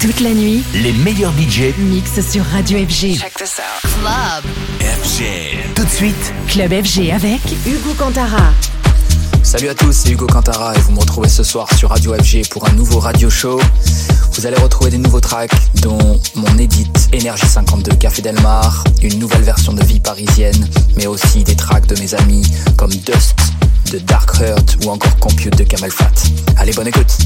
Toute la nuit, les meilleurs budgets mixent sur Radio FG. Check this out. Club. FG. Tout de suite, Club FG avec Hugo Cantara. Salut à tous, c'est Hugo Cantara et vous me retrouvez ce soir sur Radio FG pour un nouveau radio show. Vous allez retrouver des nouveaux tracks dont mon edit Énergie 52 Café Delmar, une nouvelle version de Vie parisienne, mais aussi des tracks de mes amis comme Dust de Dark Heart ou encore Compute de Camel Fat. Allez, bonne écoute.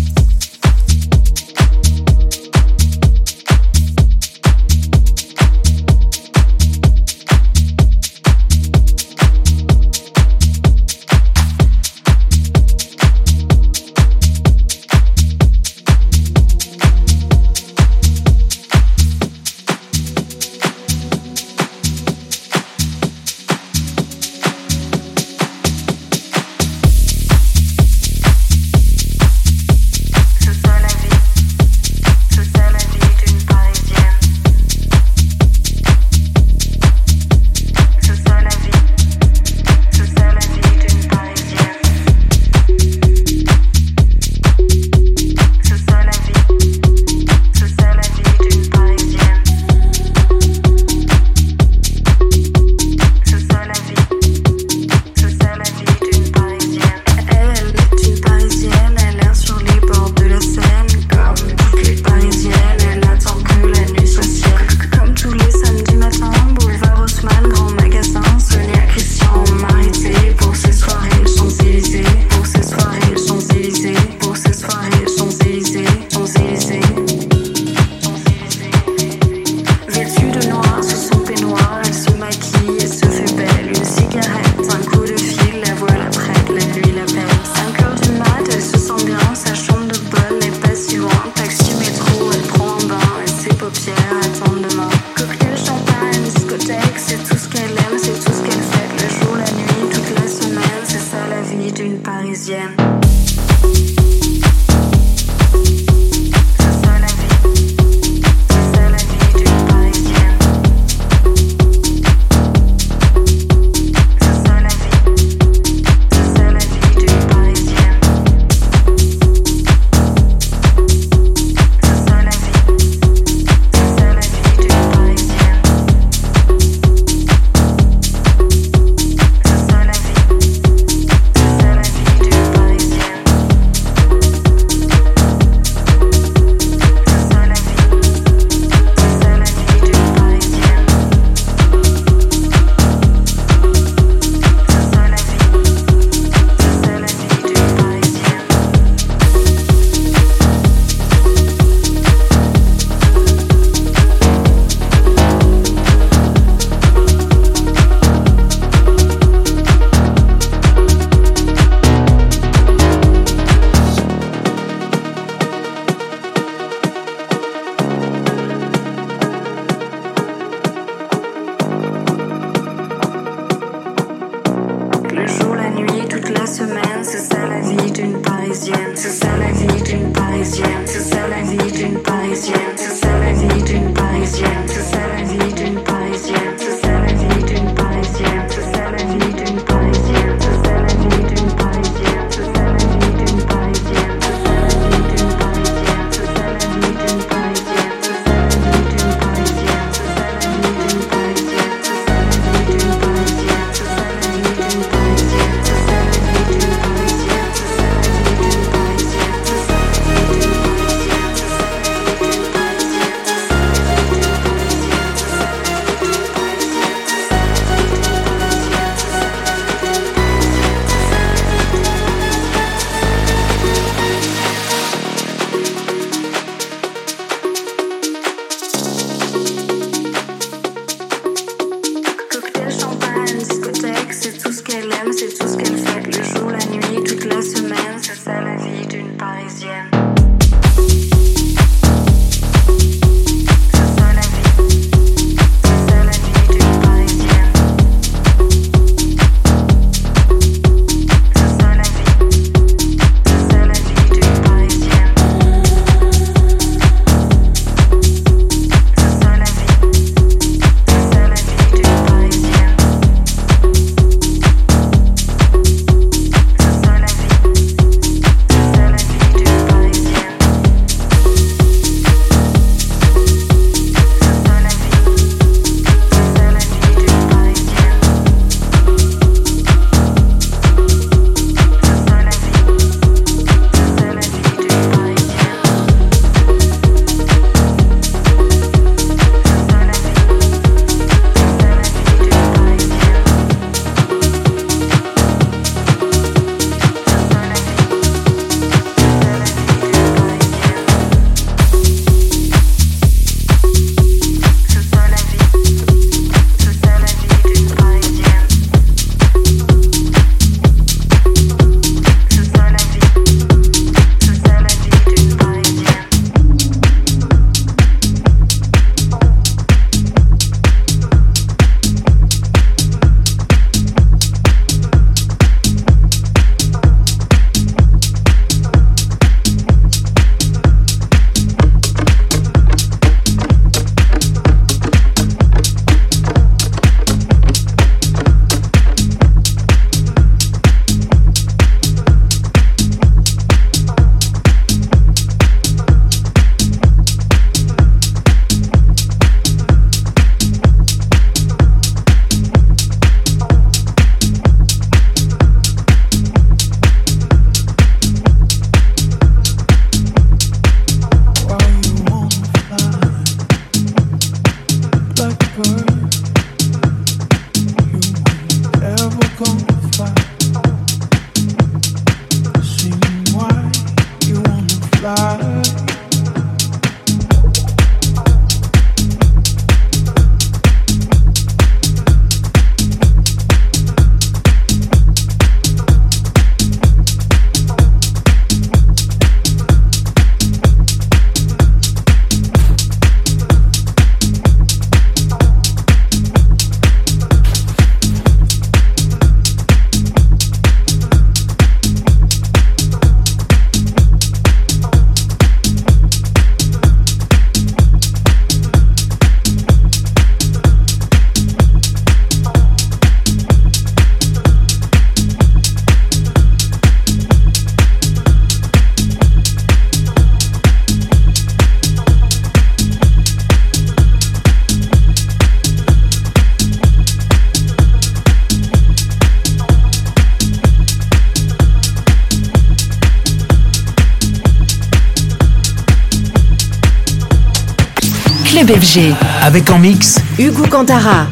FG. Avec en mix Hugo Cantara.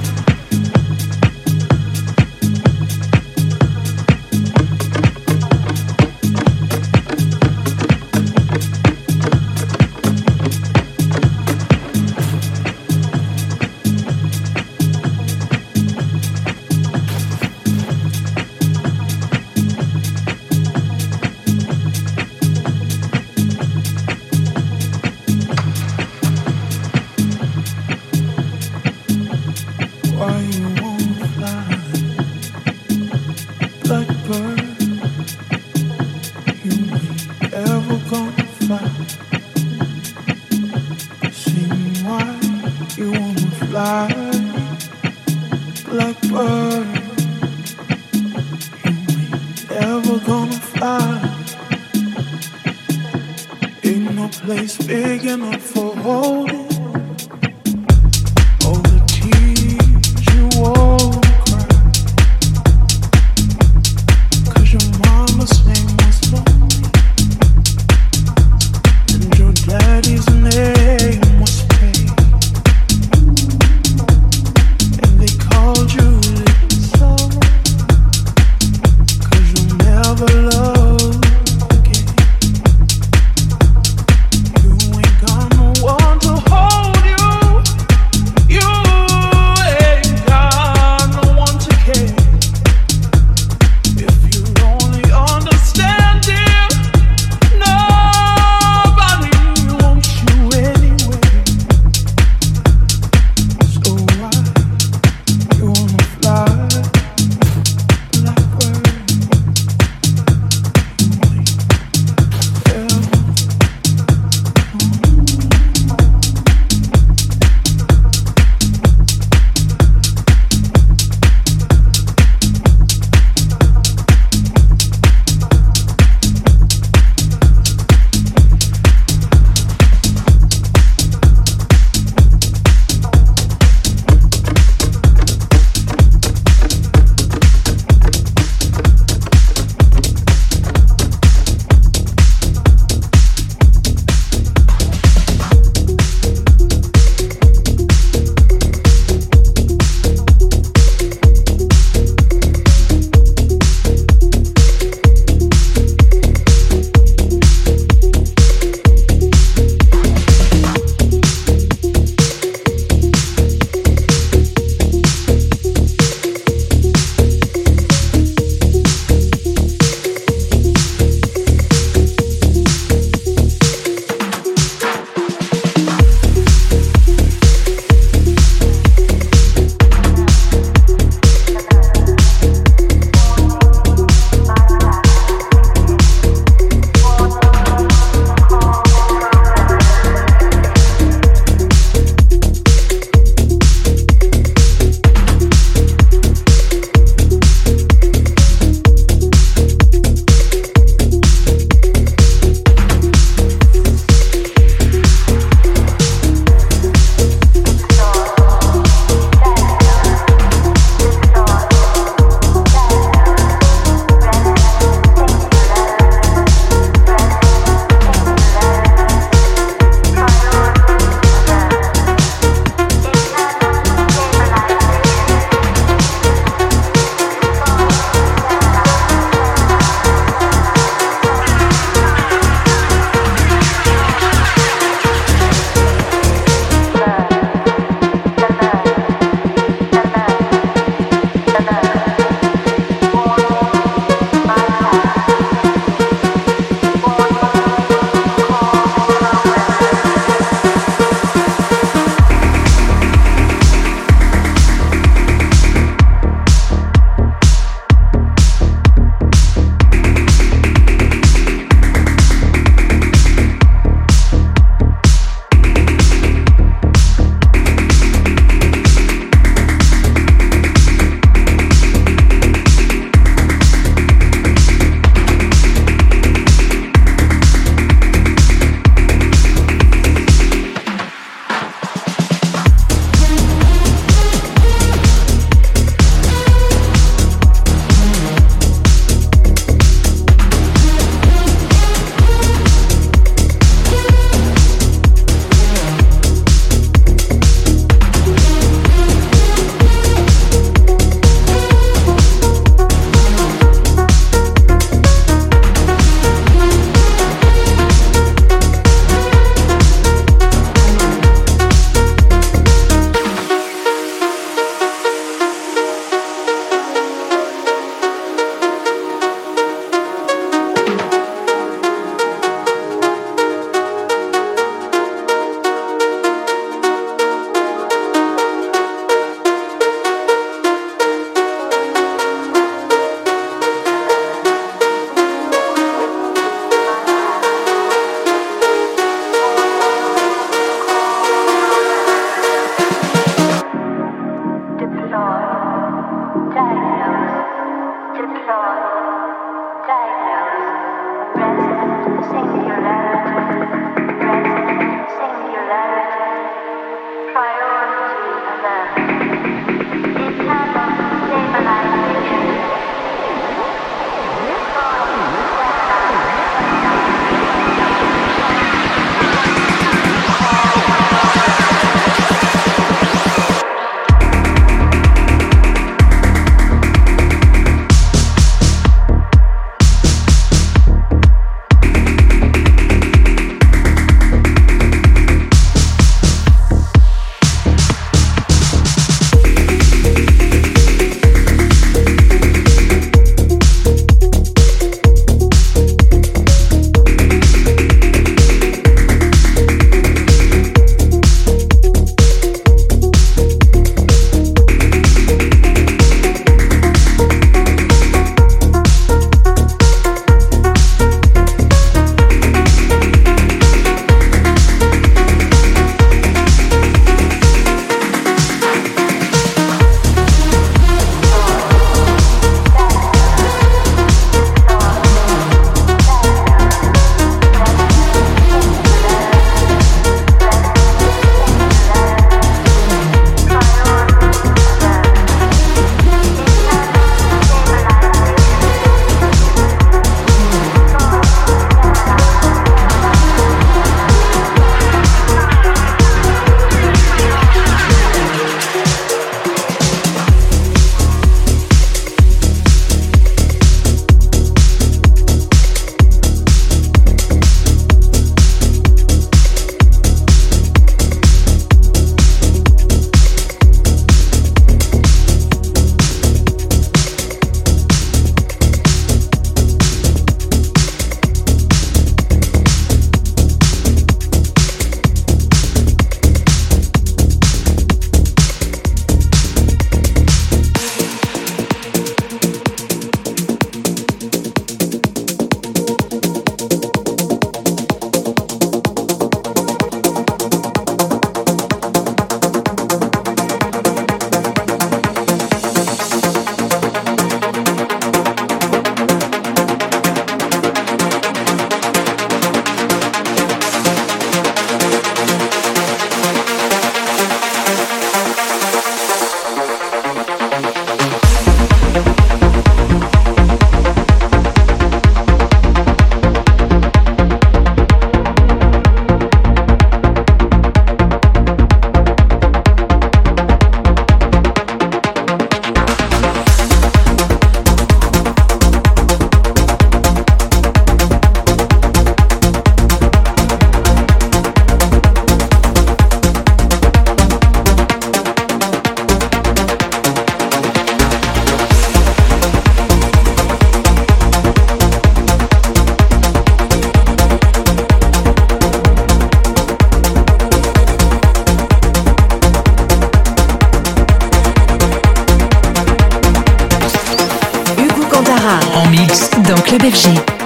Club FG.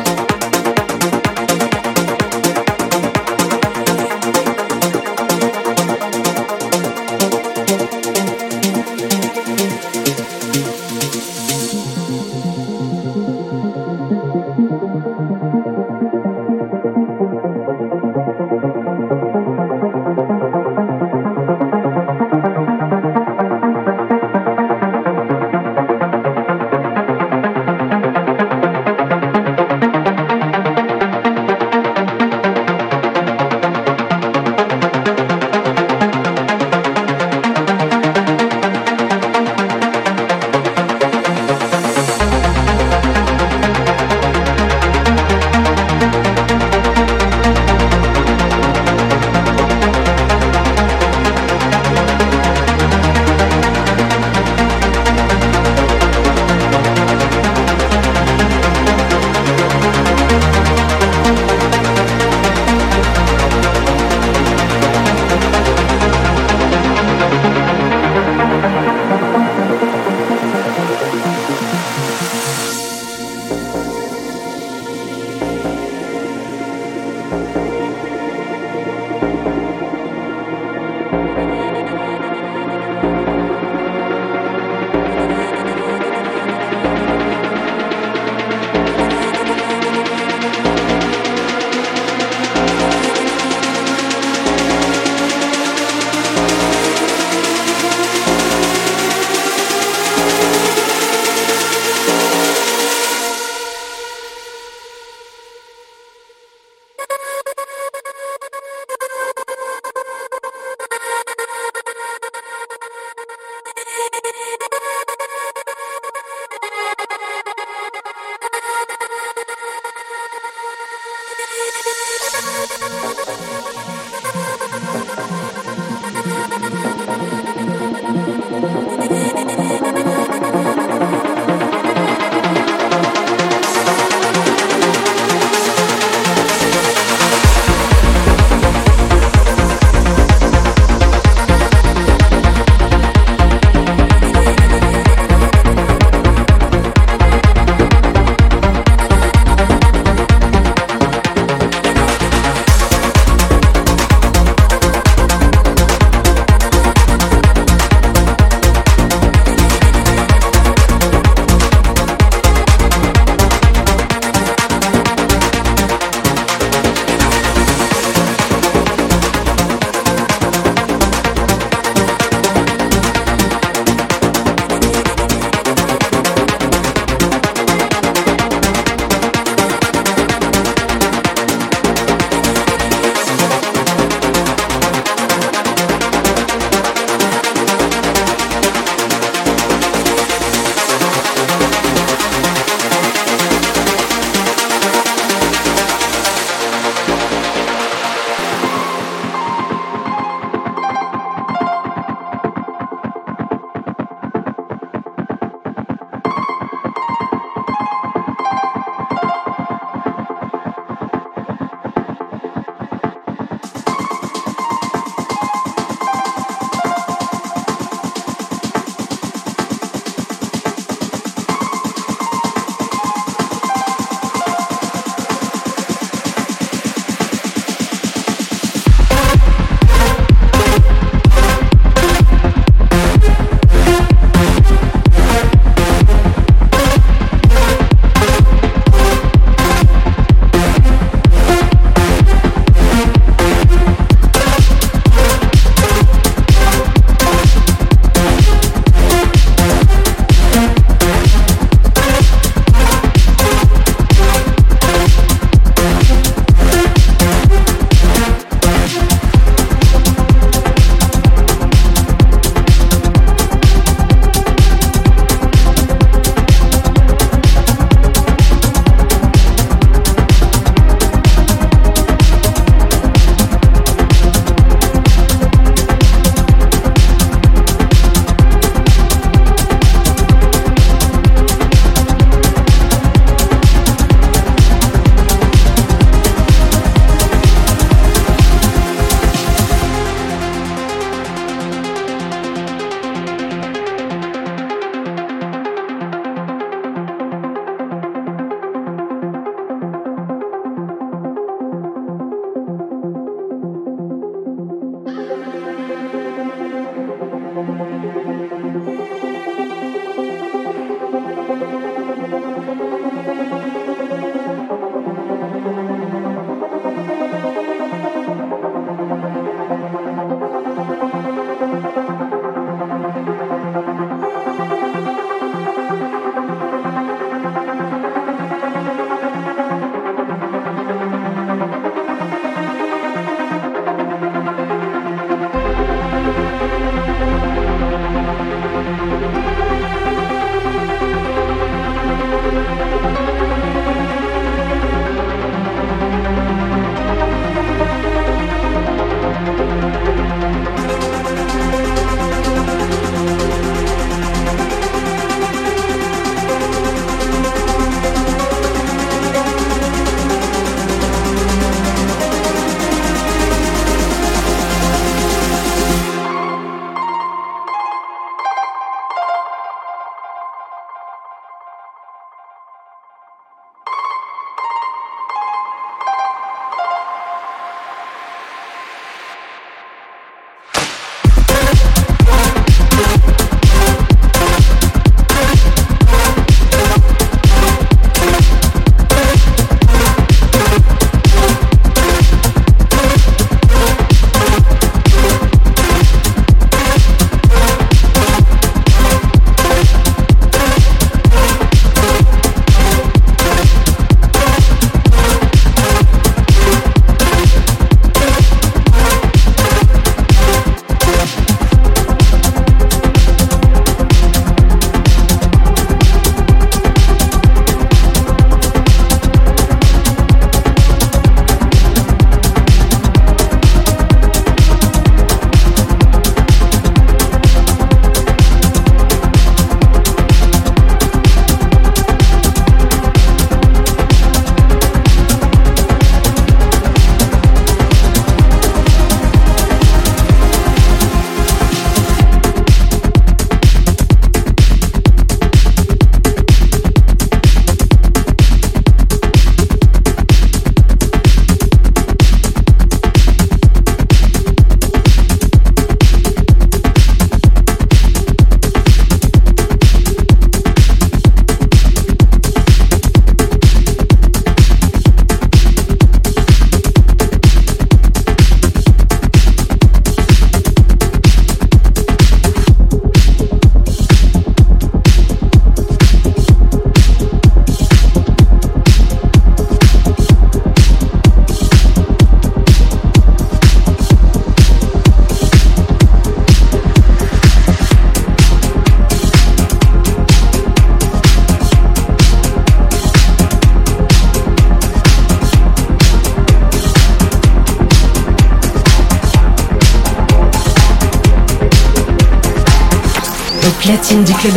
Platine du club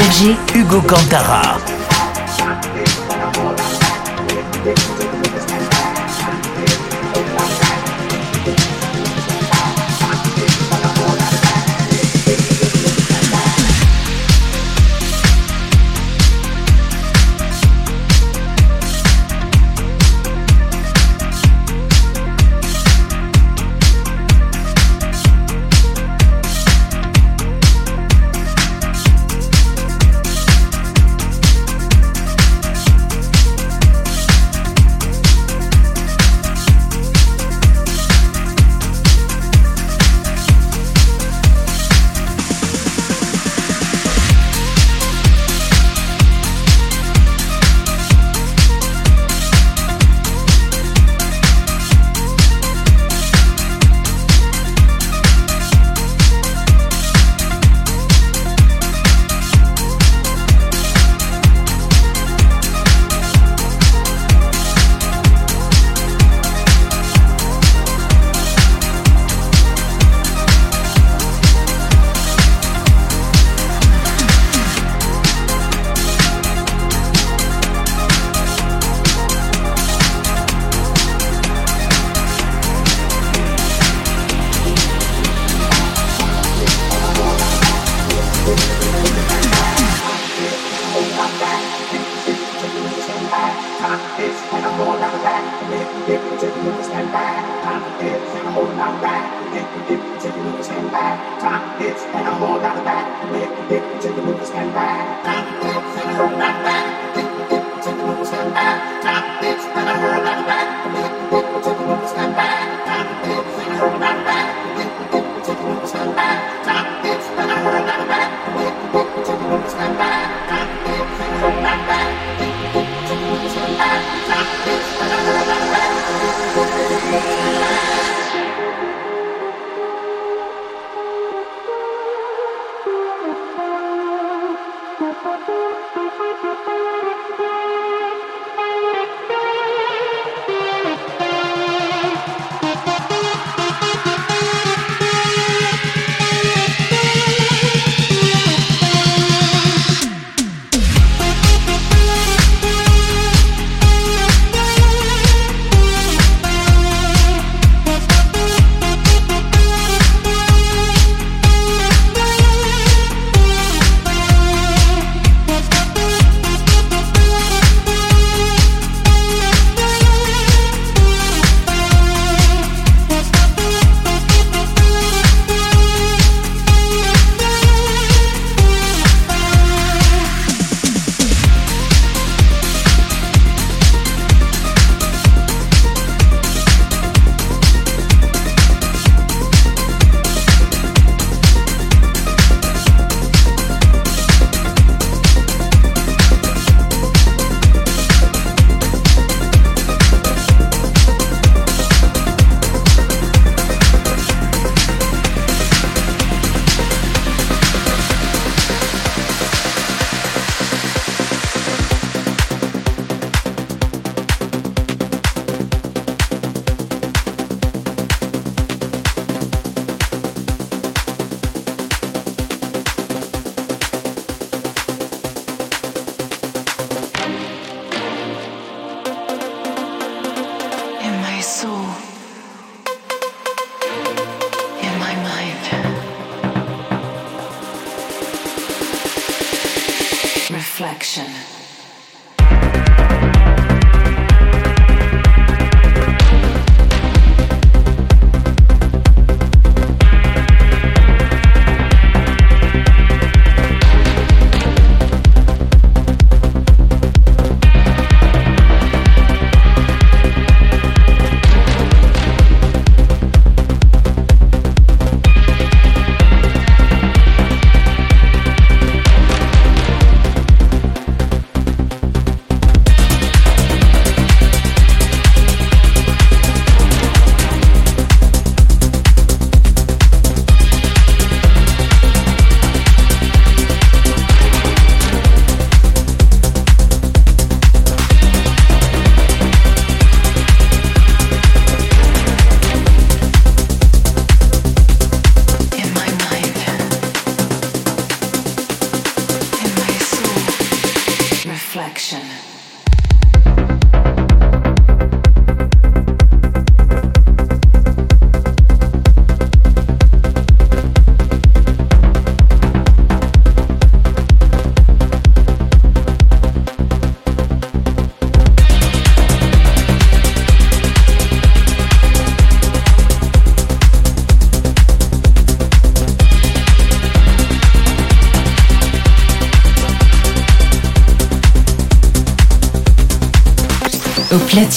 Hugo Cantara.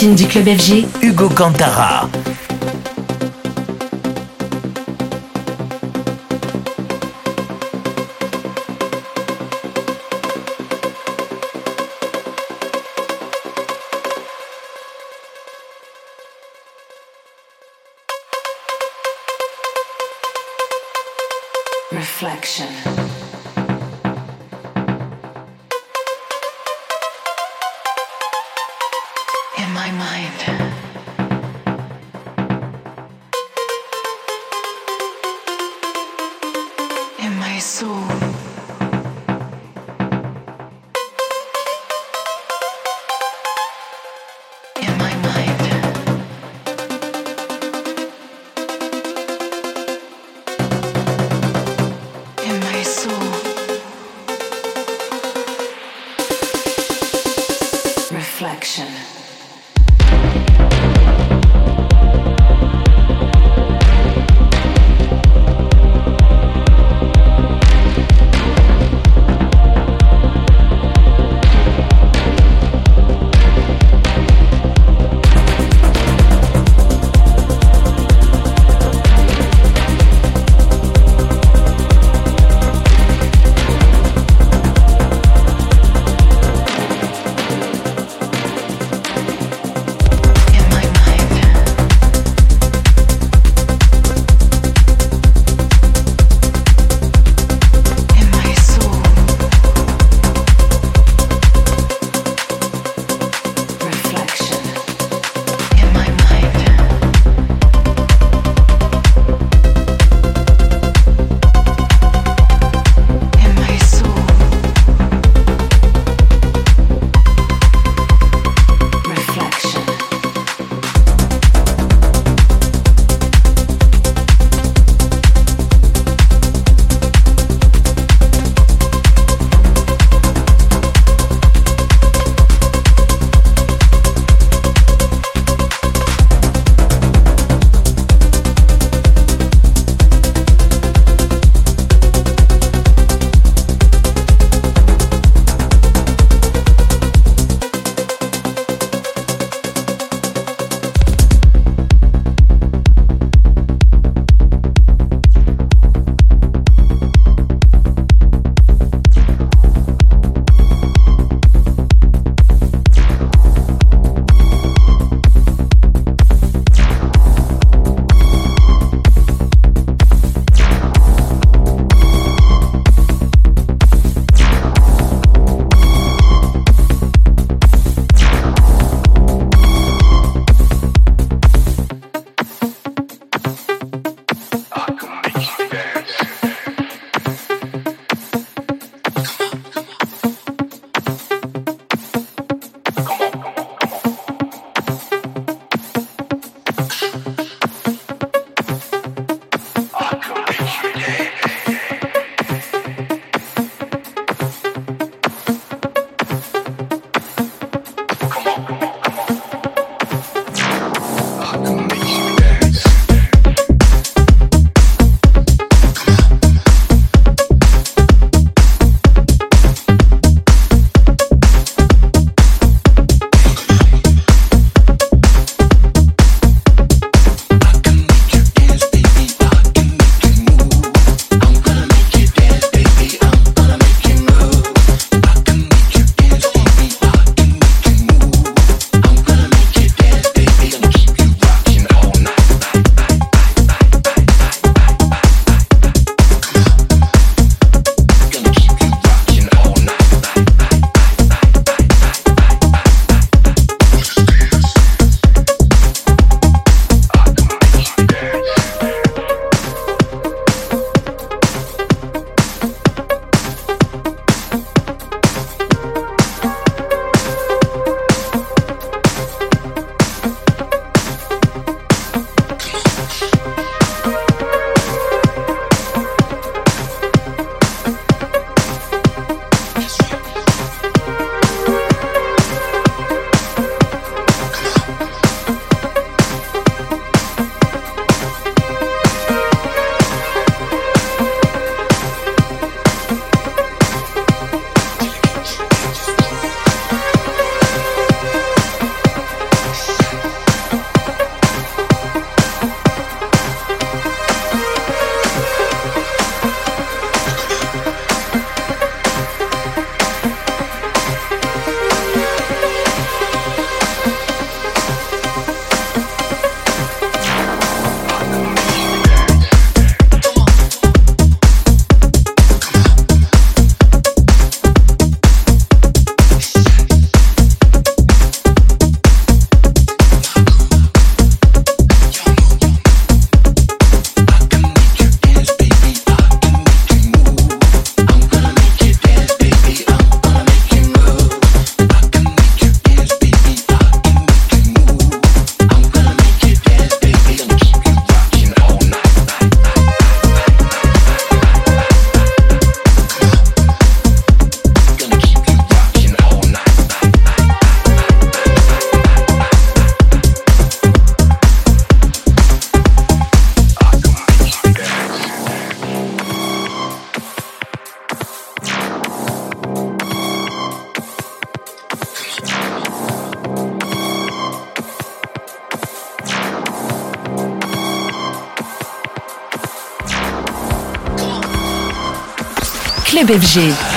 Du club FG, Hugo Cantara.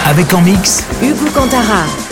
Avec en mix Hugo Cantara.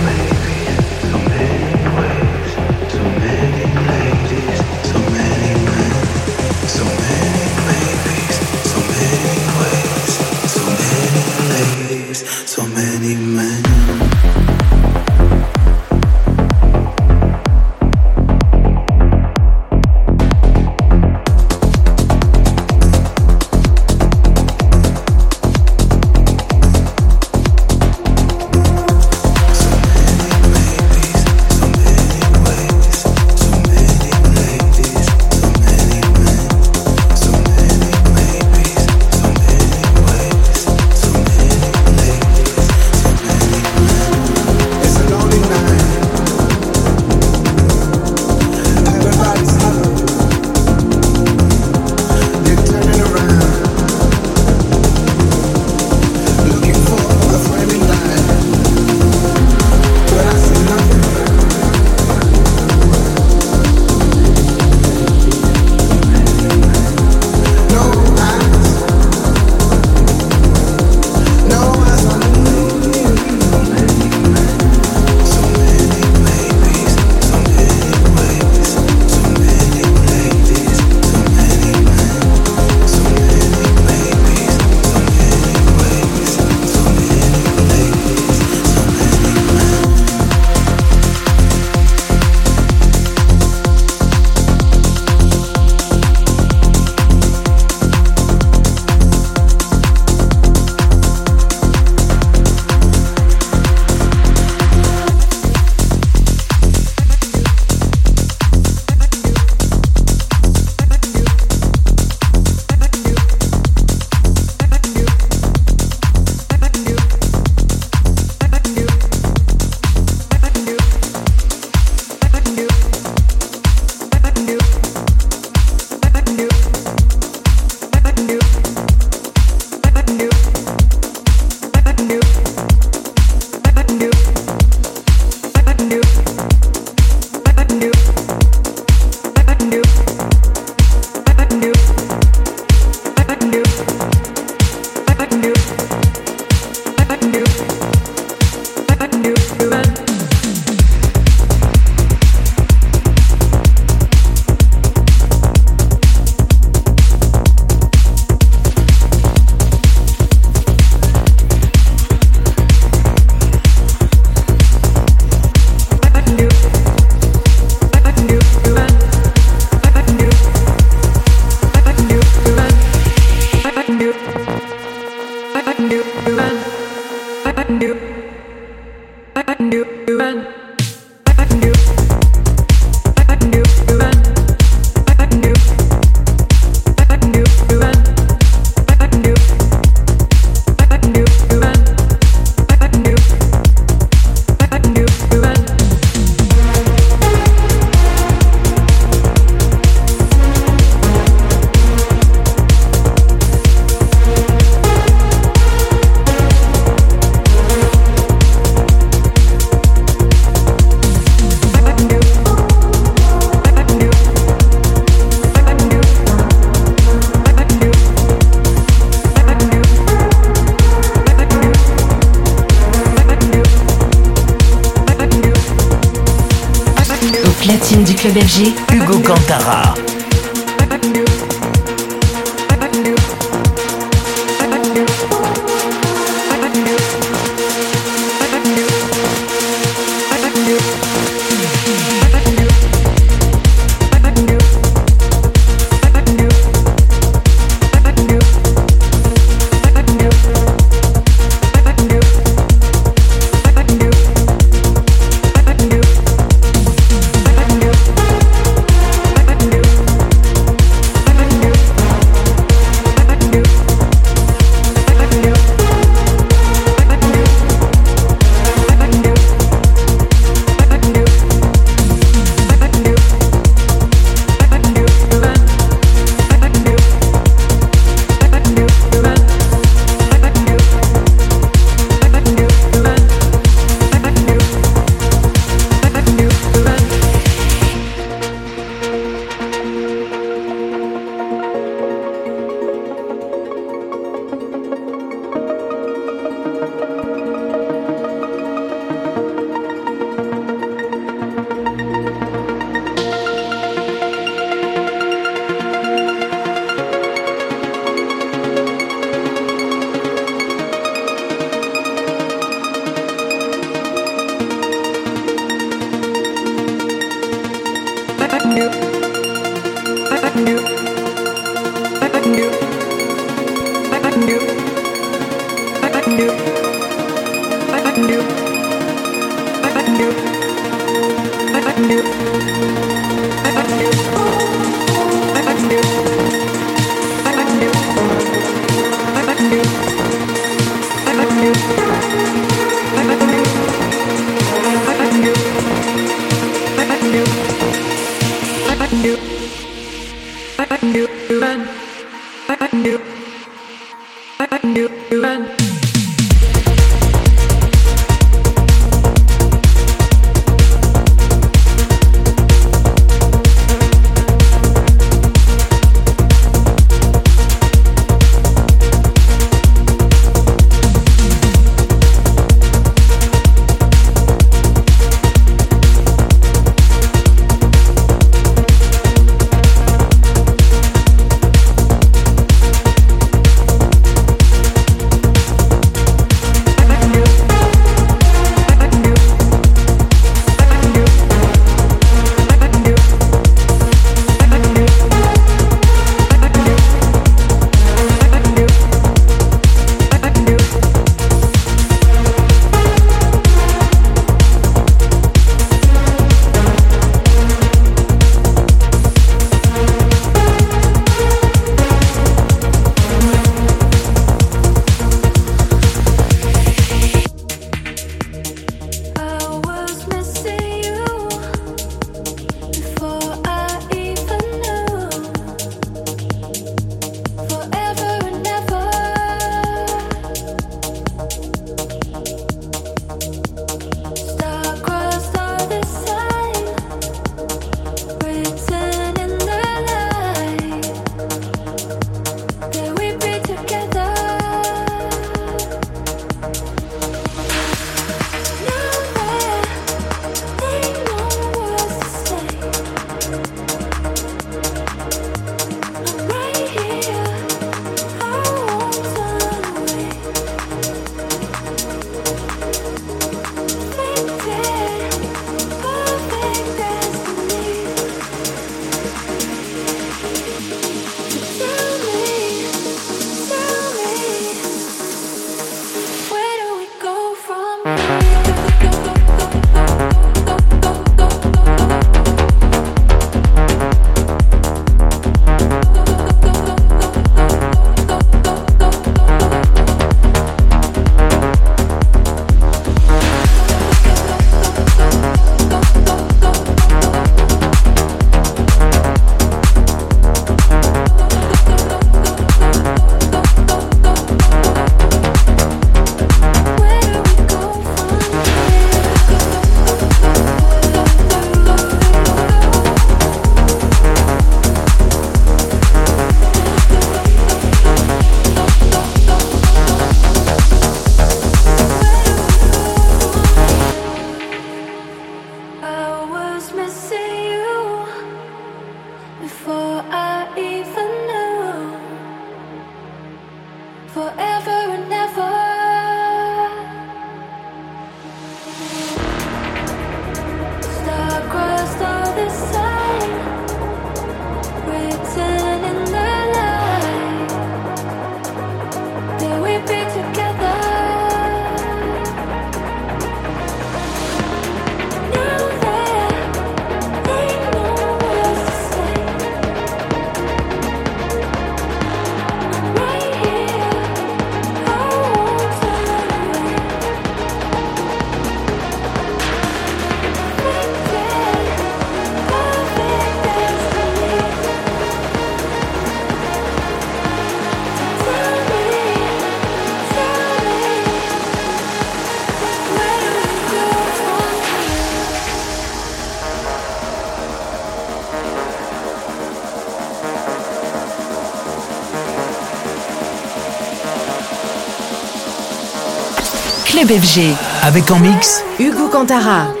FG. Avec en mix Hugo Cantara.